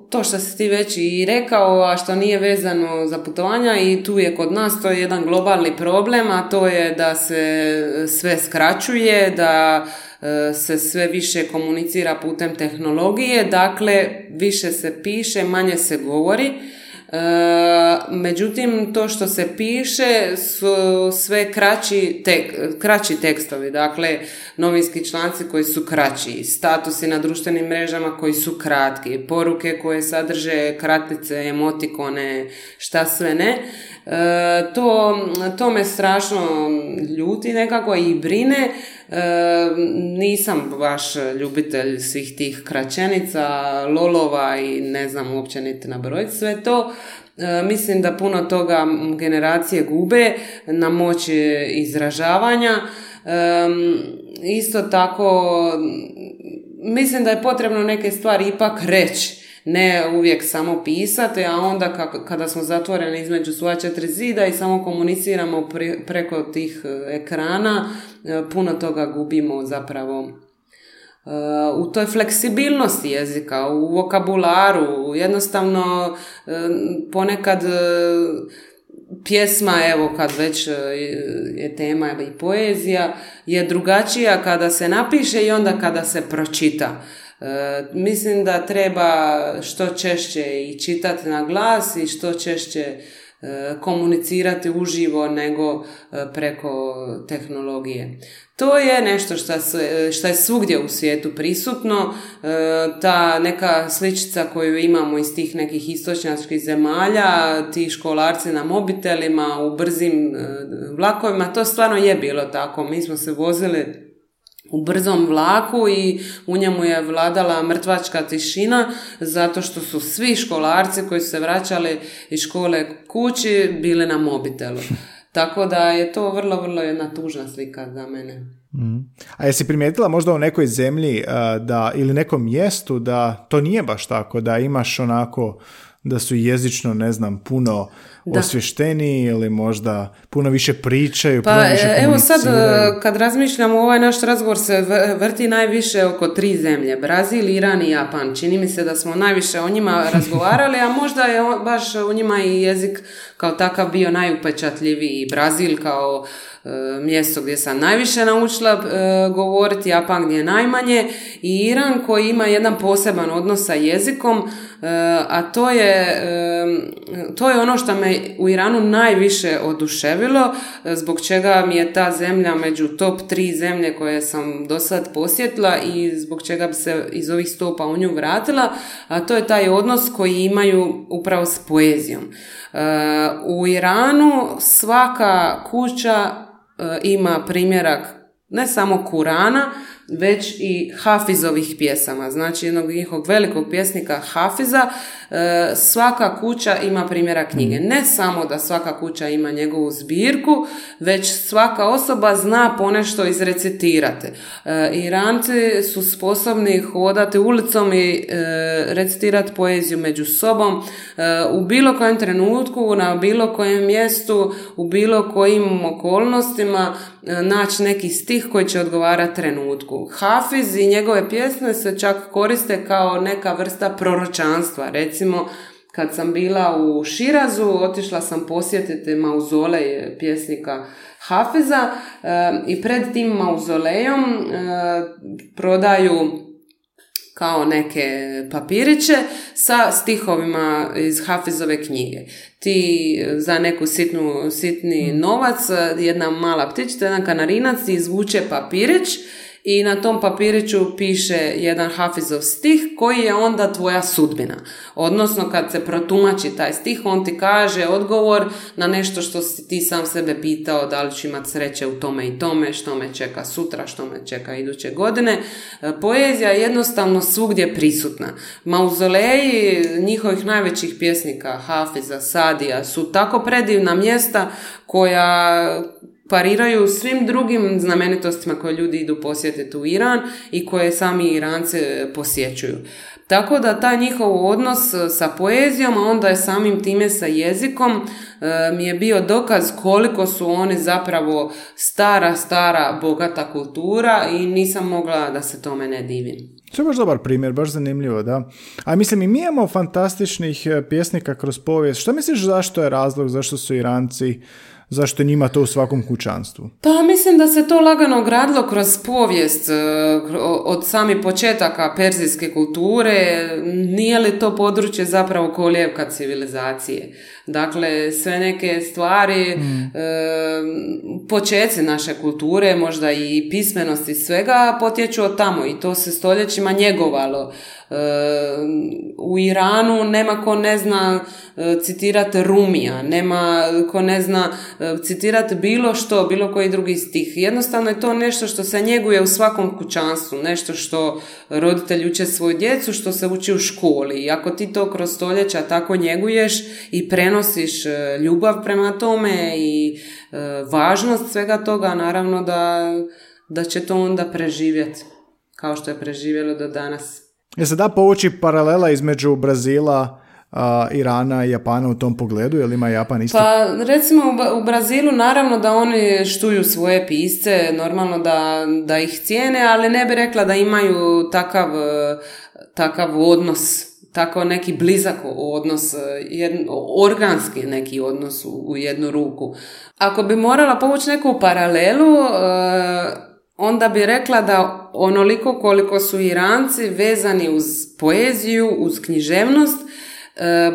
to što si ti već i rekao, a što nije vezano za putovanja i tu je kod nas, to je jedan globalni problem, a to je da se sve skraćuje, da se sve više komunicira putem tehnologije, dakle više se piše, manje se govori E, međutim, to što se piše su sve kraći, tek, kraći tekstovi, dakle novinski članci koji su kraći, statusi na društvenim mrežama koji su kratki, poruke koje sadrže kratice, emotikone, šta sve ne. E, to, to me strašno ljuti nekako i brine. E, nisam baš ljubitelj svih tih kraćenica, lolova i ne znam uopće niti nabrojiti sve to. E, mislim da puno toga generacije gube na moći izražavanja. Isto tako, mislim da je potrebno neke stvari ipak reći ne uvijek samo pisati, a onda kada smo zatvoreni između svoja četiri zida i samo komuniciramo preko tih e, ekrana, e, puno toga gubimo zapravo e, u toj fleksibilnosti jezika, u vokabularu, jednostavno ponekad pjesma, evo kad već je tema i poezija, je drugačija kada se napiše i onda kada se pročita. E, mislim da treba što češće i čitati na glas i što češće e, komunicirati uživo nego e, preko tehnologije. To je nešto što je svugdje u svijetu prisutno, ta neka sličica koju imamo iz tih nekih istočnjačkih zemalja, ti školarci na mobitelima, u brzim vlakovima, to stvarno je bilo tako. Mi smo se vozili u brzom vlaku i u njemu je vladala mrtvačka tišina zato što su svi školarci koji su se vraćali iz škole kući bili na mobitelu. Tako da je to vrlo, vrlo jedna tužna slika za mene. Mm. A jesi primijetila možda u nekoj zemlji da, ili nekom mjestu da to nije baš tako, da imaš onako da su jezično, ne znam, puno da. osvješteniji ili možda puno više pričaju, pa, puno više e, Evo sad e, kad razmišljamo, ovaj naš razgovor se vrti najviše oko tri zemlje, Brazil, Iran i Japan. Čini mi se da smo najviše o njima razgovarali, a možda je baš u njima i jezik kao takav bio najupečatljiviji. Brazil kao e, mjesto gdje sam najviše naučila govoriti, Japan gdje je najmanje i Iran koji ima jedan poseban odnos sa jezikom, a to je, to je ono što me u Iranu najviše oduševilo, zbog čega mi je ta zemlja među top tri zemlje koje sam do sad posjetila i zbog čega bi se iz ovih stopa u nju vratila, a to je taj odnos koji imaju upravo s poezijom. E, u Iranu svaka kuća e, ima primjerak ne samo Kurana, već i Hafizovih pjesama. Znači jednog njihovog velikog pjesnika Hafiza, e, svaka kuća ima primjera knjige. Ne samo da svaka kuća ima njegovu zbirku, već svaka osoba zna ponešto izrecitirati. E, Iranci su sposobni hodati ulicom i e, recitirati poeziju među sobom u bilo kojem trenutku, na bilo kojem mjestu, u bilo kojim okolnostima naći neki stih koji će odgovarati trenutku. Hafiz i njegove pjesme se čak koriste kao neka vrsta proročanstva. Recimo, kad sam bila u Širazu, otišla sam posjetiti mauzolej pjesnika Hafiza i pred tim mauzolejom prodaju kao neke papiriće sa stihovima iz Hafizove knjige. Ti za neku sitnu, sitni mm. novac, jedna mala ptičica, jedan kanarinac izvuče papirić i na tom papiriću piše jedan Hafizov stih koji je onda tvoja sudbina. Odnosno kad se protumači taj stih, on ti kaže odgovor na nešto što si ti sam sebe pitao da li ću imati sreće u tome i tome, što me čeka sutra, što me čeka iduće godine. E, poezija je jednostavno svugdje prisutna. Mauzoleji njihovih najvećih pjesnika, Hafiza, Sadija, su tako predivna mjesta koja pariraju svim drugim znamenitostima koje ljudi idu posjetiti u Iran i koje sami Iranci posjećuju. Tako da taj njihov odnos e, sa poezijom, a onda je samim time sa jezikom, e, mi je bio dokaz koliko su oni zapravo stara, stara, bogata kultura i nisam mogla da se tome ne divim. To je baš dobar primjer, baš zanimljivo, da. A mislim, i mi imamo fantastičnih e, pjesnika kroz povijest. Što misliš zašto je razlog, zašto su Iranci zašto njima to u svakom kućanstvu? Pa mislim da se to lagano gradilo kroz povijest e, od samih početaka perzijske kulture. Nije li to područje zapravo kolijevka civilizacije? Dakle, sve neke stvari, mm. počeci naše kulture, možda i pismenosti svega potječu od tamo i to se stoljećima njegovalo. u Iranu nema ko ne zna e, citirati Rumija, nema ko ne zna e, citirati bilo što, bilo koji drugi stih. Jednostavno je to nešto što se njeguje u svakom kućanstvu, nešto što roditelj uče svoju djecu, što se uči u školi. I ako ti to kroz stoljeća tako njeguješ i prenosiš e, ljubav prema tome i važnost svega toga, naravno da, da će to onda preživjeti kao što je preživjelo do danas. Je se da povući paralela između Brazila, Irana i Japana u tom pogledu, ili ima Japan isto? Pa recimo u Brazilu naravno da oni štuju svoje pisce, normalno da, da ih cijene, ali ne bi rekla da imaju takav, takav odnos tako neki blizak odnos, organski neki odnos u, u jednu ruku. Ako bi morala povući neku paralelu, onda bi rekla da onoliko koliko su Iranci vezani uz poeziju, uz književnost, e,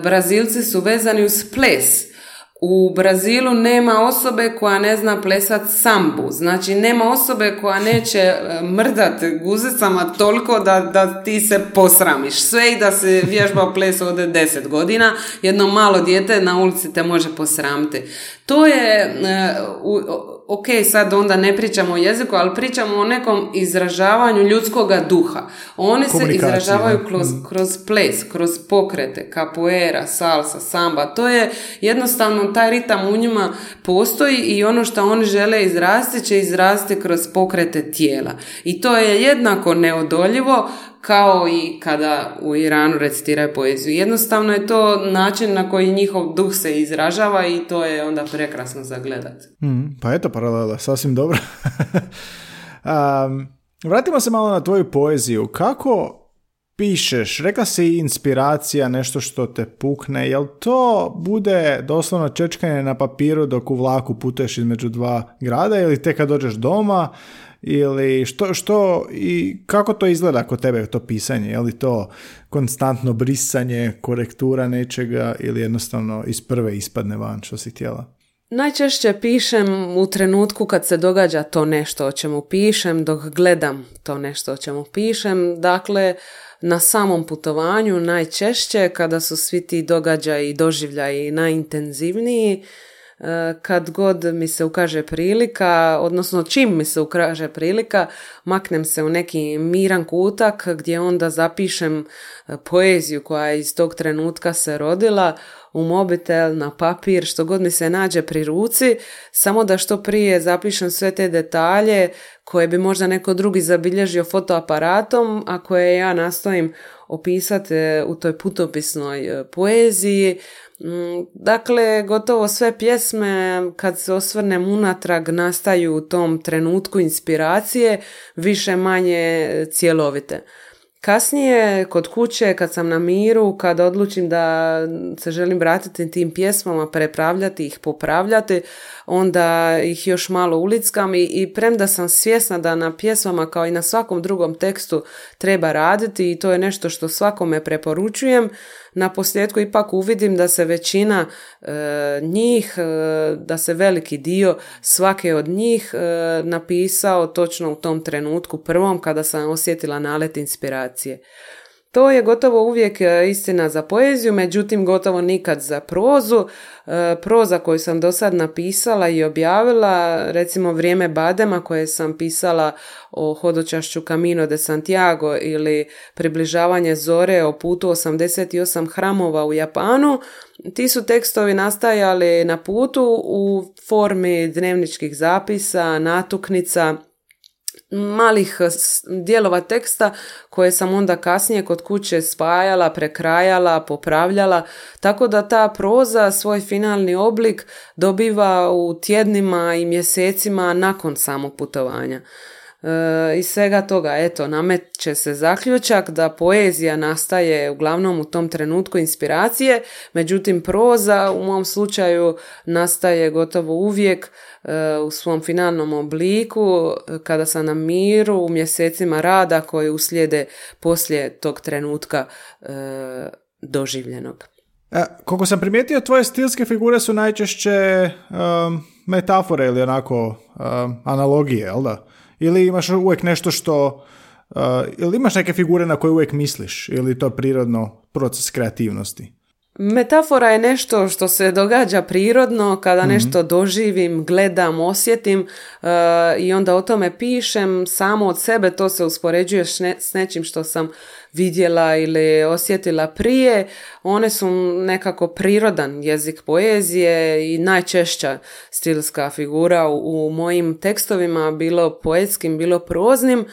Brazilci su vezani uz ples. U Brazilu nema osobe koja ne zna plesat sambu, znači nema osobe koja neće e, mrdat guzicama toliko da, da ti se posramiš. Sve i da se vježba ples ode deset godina, jedno malo dijete na ulici te može posramiti. To je, e, ok, sad onda ne pričamo o jeziku, ali pričamo o nekom izražavanju ljudskoga duha. Oni se izražavaju kroz, kroz ples, kroz pokrete, capoeira, salsa, samba. To je jednostavno, taj ritam u njima postoji i ono što oni žele izrasti će izrasti kroz pokrete tijela. I to je jednako neodoljivo kao i kada u Iranu recitiraju poeziju. Jednostavno je to način na koji njihov duh se izražava i to je onda prekrasno za gledat. Mm, pa eto paralela, sasvim dobro. um, vratimo se malo na tvoju poeziju. Kako pišeš? Rekla si inspiracija, nešto što te pukne. Jel to bude doslovno čečkanje na papiru dok u vlaku putuješ između dva grada ili tek kad dođeš doma? Ili što, što i kako to izgleda kod tebe to pisanje? Je li to konstantno brisanje, korektura nečega ili jednostavno iz prve ispadne van što si htjela? Najčešće pišem u trenutku kad se događa to nešto o čemu pišem, dok gledam to nešto o čemu pišem. Dakle, na samom putovanju najčešće kada su svi ti događaji i doživljaji najintenzivniji, kad god mi se ukaže prilika, odnosno čim mi se ukaže prilika, maknem se u neki miran kutak gdje onda zapišem e, poeziju koja je iz tog trenutka se rodila u mobitel, na papir, što god mi se nađe pri ruci, samo da što prije zapišem sve te detalje koje bi možda neko drugi zabilježio fotoaparatom, a koje ja nastojim opisati e, u toj putopisnoj poeziji, Mm, dakle, gotovo sve pjesme kad se osvrnem unatrag nastaju u tom trenutku inspiracije, više manje cjelovite. Kasnije, kod kuće, kad sam na miru, kad odlučim da se želim vratiti tim pjesmama, prepravljati ih, popravljati, onda ih još malo ulickam i, i premda sam svjesna da na pjesmama kao i na svakom drugom tekstu treba raditi i to je nešto što svakome preporučujem, na posljedku ipak uvidim da se većina e, njih, e, da se veliki dio svake od njih e, napisao točno u tom trenutku prvom kada sam osjetila nalet inspiracije. To je gotovo uvijek e, istina za poeziju, međutim gotovo nikad za prozu. E, proza koju sam do sad napisala i objavila, recimo Vrijeme badema koje sam pisala o hodočašću Camino de Santiago ili Približavanje zore o putu 88 hramova u Japanu, ti su tekstovi nastajali na putu u formi dnevničkih zapisa, natuknica, malih eh, dijelova teksta koje sam onda kasnije kod kuće spajala, prekrajala, popravljala, tako da ta proza svoj finalni oblik dobiva u tjednima i mjesecima nakon samog putovanja. E, iz svega toga, eto, nameće se zaključak da poezija nastaje uglavnom u tom trenutku inspiracije, međutim proza u mom slučaju nastaje gotovo uvijek e, u svom finalnom obliku kada sam na miru u mjesecima rada koji uslijede poslije tog trenutka e, doživljenog. E, koliko sam primijetio, tvoje stilske figure su najčešće metafore ili onako analogije, jel da? Ili imaš uvijek nešto što... Uh, ili imaš neke figure na koje uvijek misliš? Ili to prirodno proces kreativnosti? Metafora je nešto što se događa prirodno kada mhm. nešto doživim, gledam, osjetim uh, i onda o tome pišem samo od sebe, to se uspoređuje s nečim što sam vidjela ili osjetila prije, one su nekako prirodan jezik poezije i najčešća stilska figura u, u mojim tekstovima, bilo poetskim, bilo proznim.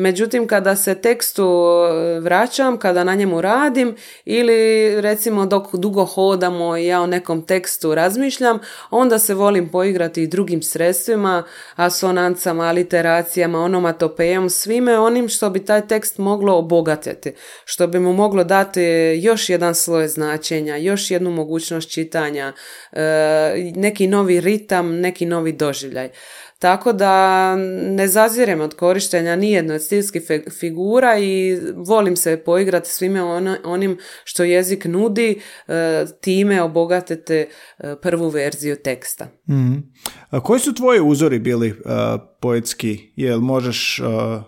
Međutim, kada se tekstu e, vraćam, kada na njemu radim ili recimo dok dugo hodamo i ja o nekom tekstu razmišljam, onda se volim poigrati i drugim sredstvima, asonancama, aliteracijama, onomatopejom, svime onim što bi taj tekst moglo obogatiti, što bi mu moglo dati još jedan sloj značenja, još jednu mogućnost čitanja, e, neki novi ritam, neki novi doživljaj. Tako da ne zazirem od korištenja nijedno od stilskih figura i volim se poigrati svime onim što jezik nudi, e, time obogatite e, prvu verziju teksta. mm A koji su tvoji uzori bili uh, poetski? Jel možeš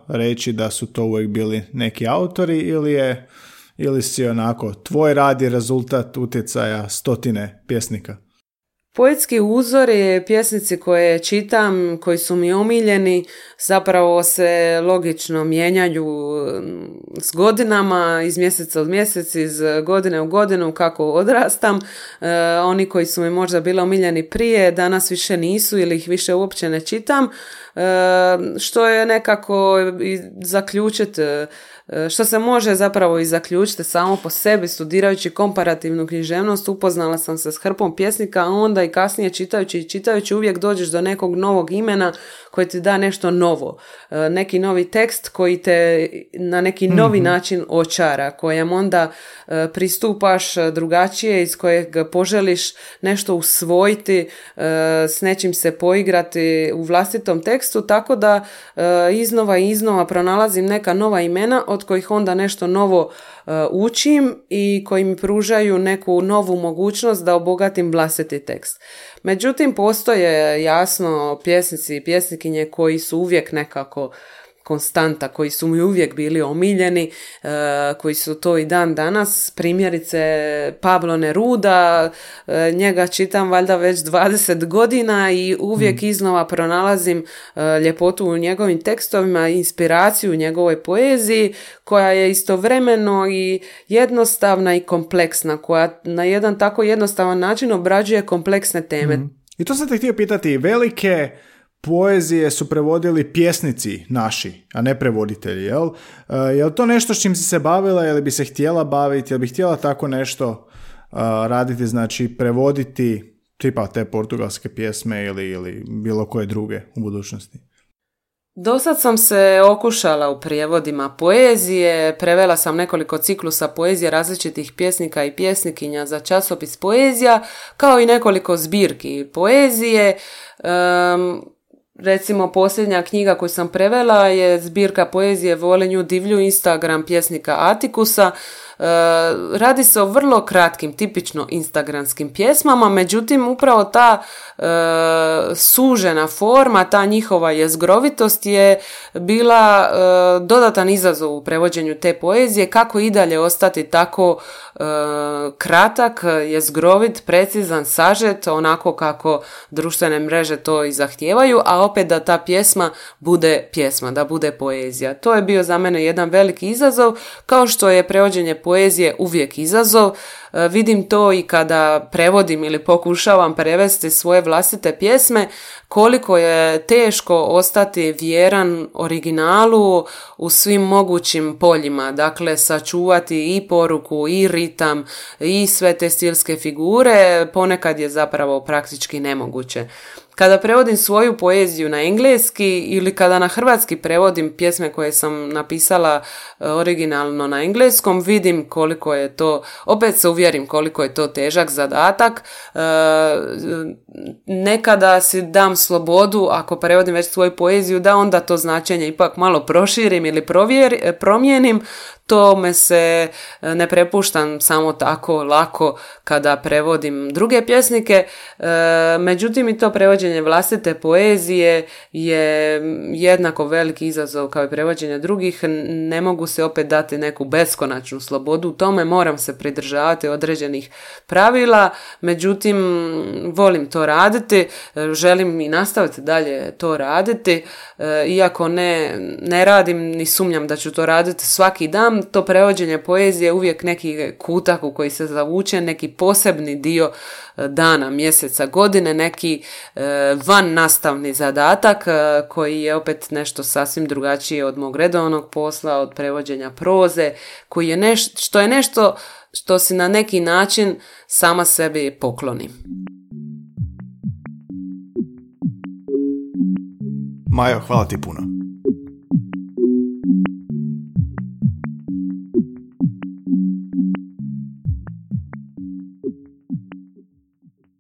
reći da su to uvijek bili neki autori ili je ili si onako, tvoj rad je rezultat utjecaja stotine pjesnika? Poetski uzori, pjesnici koje čitam, koji su mi omiljeni, zapravo se logično mijenjaju mm, s godinama, iz mjeseca u mjesec, iz godine u godinu kako odrastam. E, oni koji su mi možda bili omiljeni prije, danas više nisu ili ih više uopće ne čitam, e, što je nekako zaključiti što se može zapravo i zaključiti samo po sebi studirajući komparativnu književnost upoznala sam se s hrpom pjesnika a onda i kasnije čitajući i čitajući uvijek dođeš do nekog novog imena koji ti da nešto novo e, neki novi tekst koji te na neki novi mhm. način očara kojem onda e, pristupaš drugačije iz kojeg poželiš nešto usvojiti s nečim se poigrati u vlastitom tekstu tako da iznova i iznova pronalazim neka nova imena od kojih onda nešto novo uh, učim i koji mi pružaju neku novu mogućnost da obogatim vlastiti tekst. Međutim, postoje jasno pjesnici i pjesnikinje koji su uvijek nekako konstanta koji su mi uvijek bili omiljeni, e, koji su to i dan danas. Primjerice Pablo Neruda, e, njega čitam valjda već 20 godina i uvijek mm. iznova pronalazim e, ljepotu u njegovim tekstovima, inspiraciju u njegovoj poeziji koja je istovremeno i jednostavna i kompleksna, koja na jedan tako jednostavan način obrađuje kompleksne teme. Mm. I to sam te htio pitati, velike poezije su prevodili pjesnici naši, a ne prevoditelji, jel? Uh, je li to nešto s čim si se bavila ili bi se htjela baviti, jel bi htjela tako nešto uh, raditi, znači prevoditi tipa te portugalske pjesme ili, ili bilo koje druge u budućnosti? Dosad sam se okušala u prijevodima poezije, prevela sam nekoliko ciklusa poezije različitih pjesnika i pjesnikinja za časopis poezija, kao i nekoliko zbirki poezije. Um, Recimo, posljednja knjiga koju sam prevela je zbirka poezije Volenju divlju Instagram pjesnika Atikusa. E, radi se o vrlo kratkim, tipično instagramskim pjesmama, međutim upravo ta e, sužena forma, ta njihova jezgrovitost je bila dodatan izazov u prevođenju te poezije, kako i dalje ostati tako kratak, jezgrovit, precizan, sažet, onako kako društvene mreže to i zahtijevaju, a opet da ta pjesma bude pjesma, da bude poezija. To je bio za mene jedan veliki izazov, kao što je prevođenje poezije uvijek izazov. Vidim to i kada prevodim ili pokušavam prevesti svoje vlastite pjesme, koliko je teško ostati vjeran originalu u svim mogućim poljima. Dakle, sačuvati i poruku, i ritam, i sve te stilske figure, ponekad je zapravo praktički nemoguće. Kada prevodim svoju poeziju na engleski ili kada na hrvatski prevodim pjesme koje sam napisala e, originalno na engleskom, vidim koliko je to, opet se uvjerim koliko je to težak zadatak. E, nekada si dam slobodu, ako prevodim već svoju poeziju, da onda to značenje ipak malo proširim ili promijenim, tome se e, ne prepuštam samo tako lako kada prevodim druge pjesnike, e, međutim i to prevođenje vlastite poezije je jednako veliki izazov kao i prevođenje drugih, ne mogu se opet dati neku beskonačnu slobodu u tome, moram se pridržavati određenih pravila, međutim volim to raditi, želim i nastaviti dalje to raditi, e, iako ne, ne radim ni sumnjam da ću to raditi svaki dan, to prevođenje poezije je uvijek neki kutak u koji se zavuče, neki posebni dio e, dana, mjeseca, godine, neki e, van nastavni zadatak e, koji je opet nešto sasvim drugačije od mog redovnog posla, od prevođenja proze, koji je nešto, što je nešto što si na neki način sama sebi pokloni. Majo, hvala ti puno.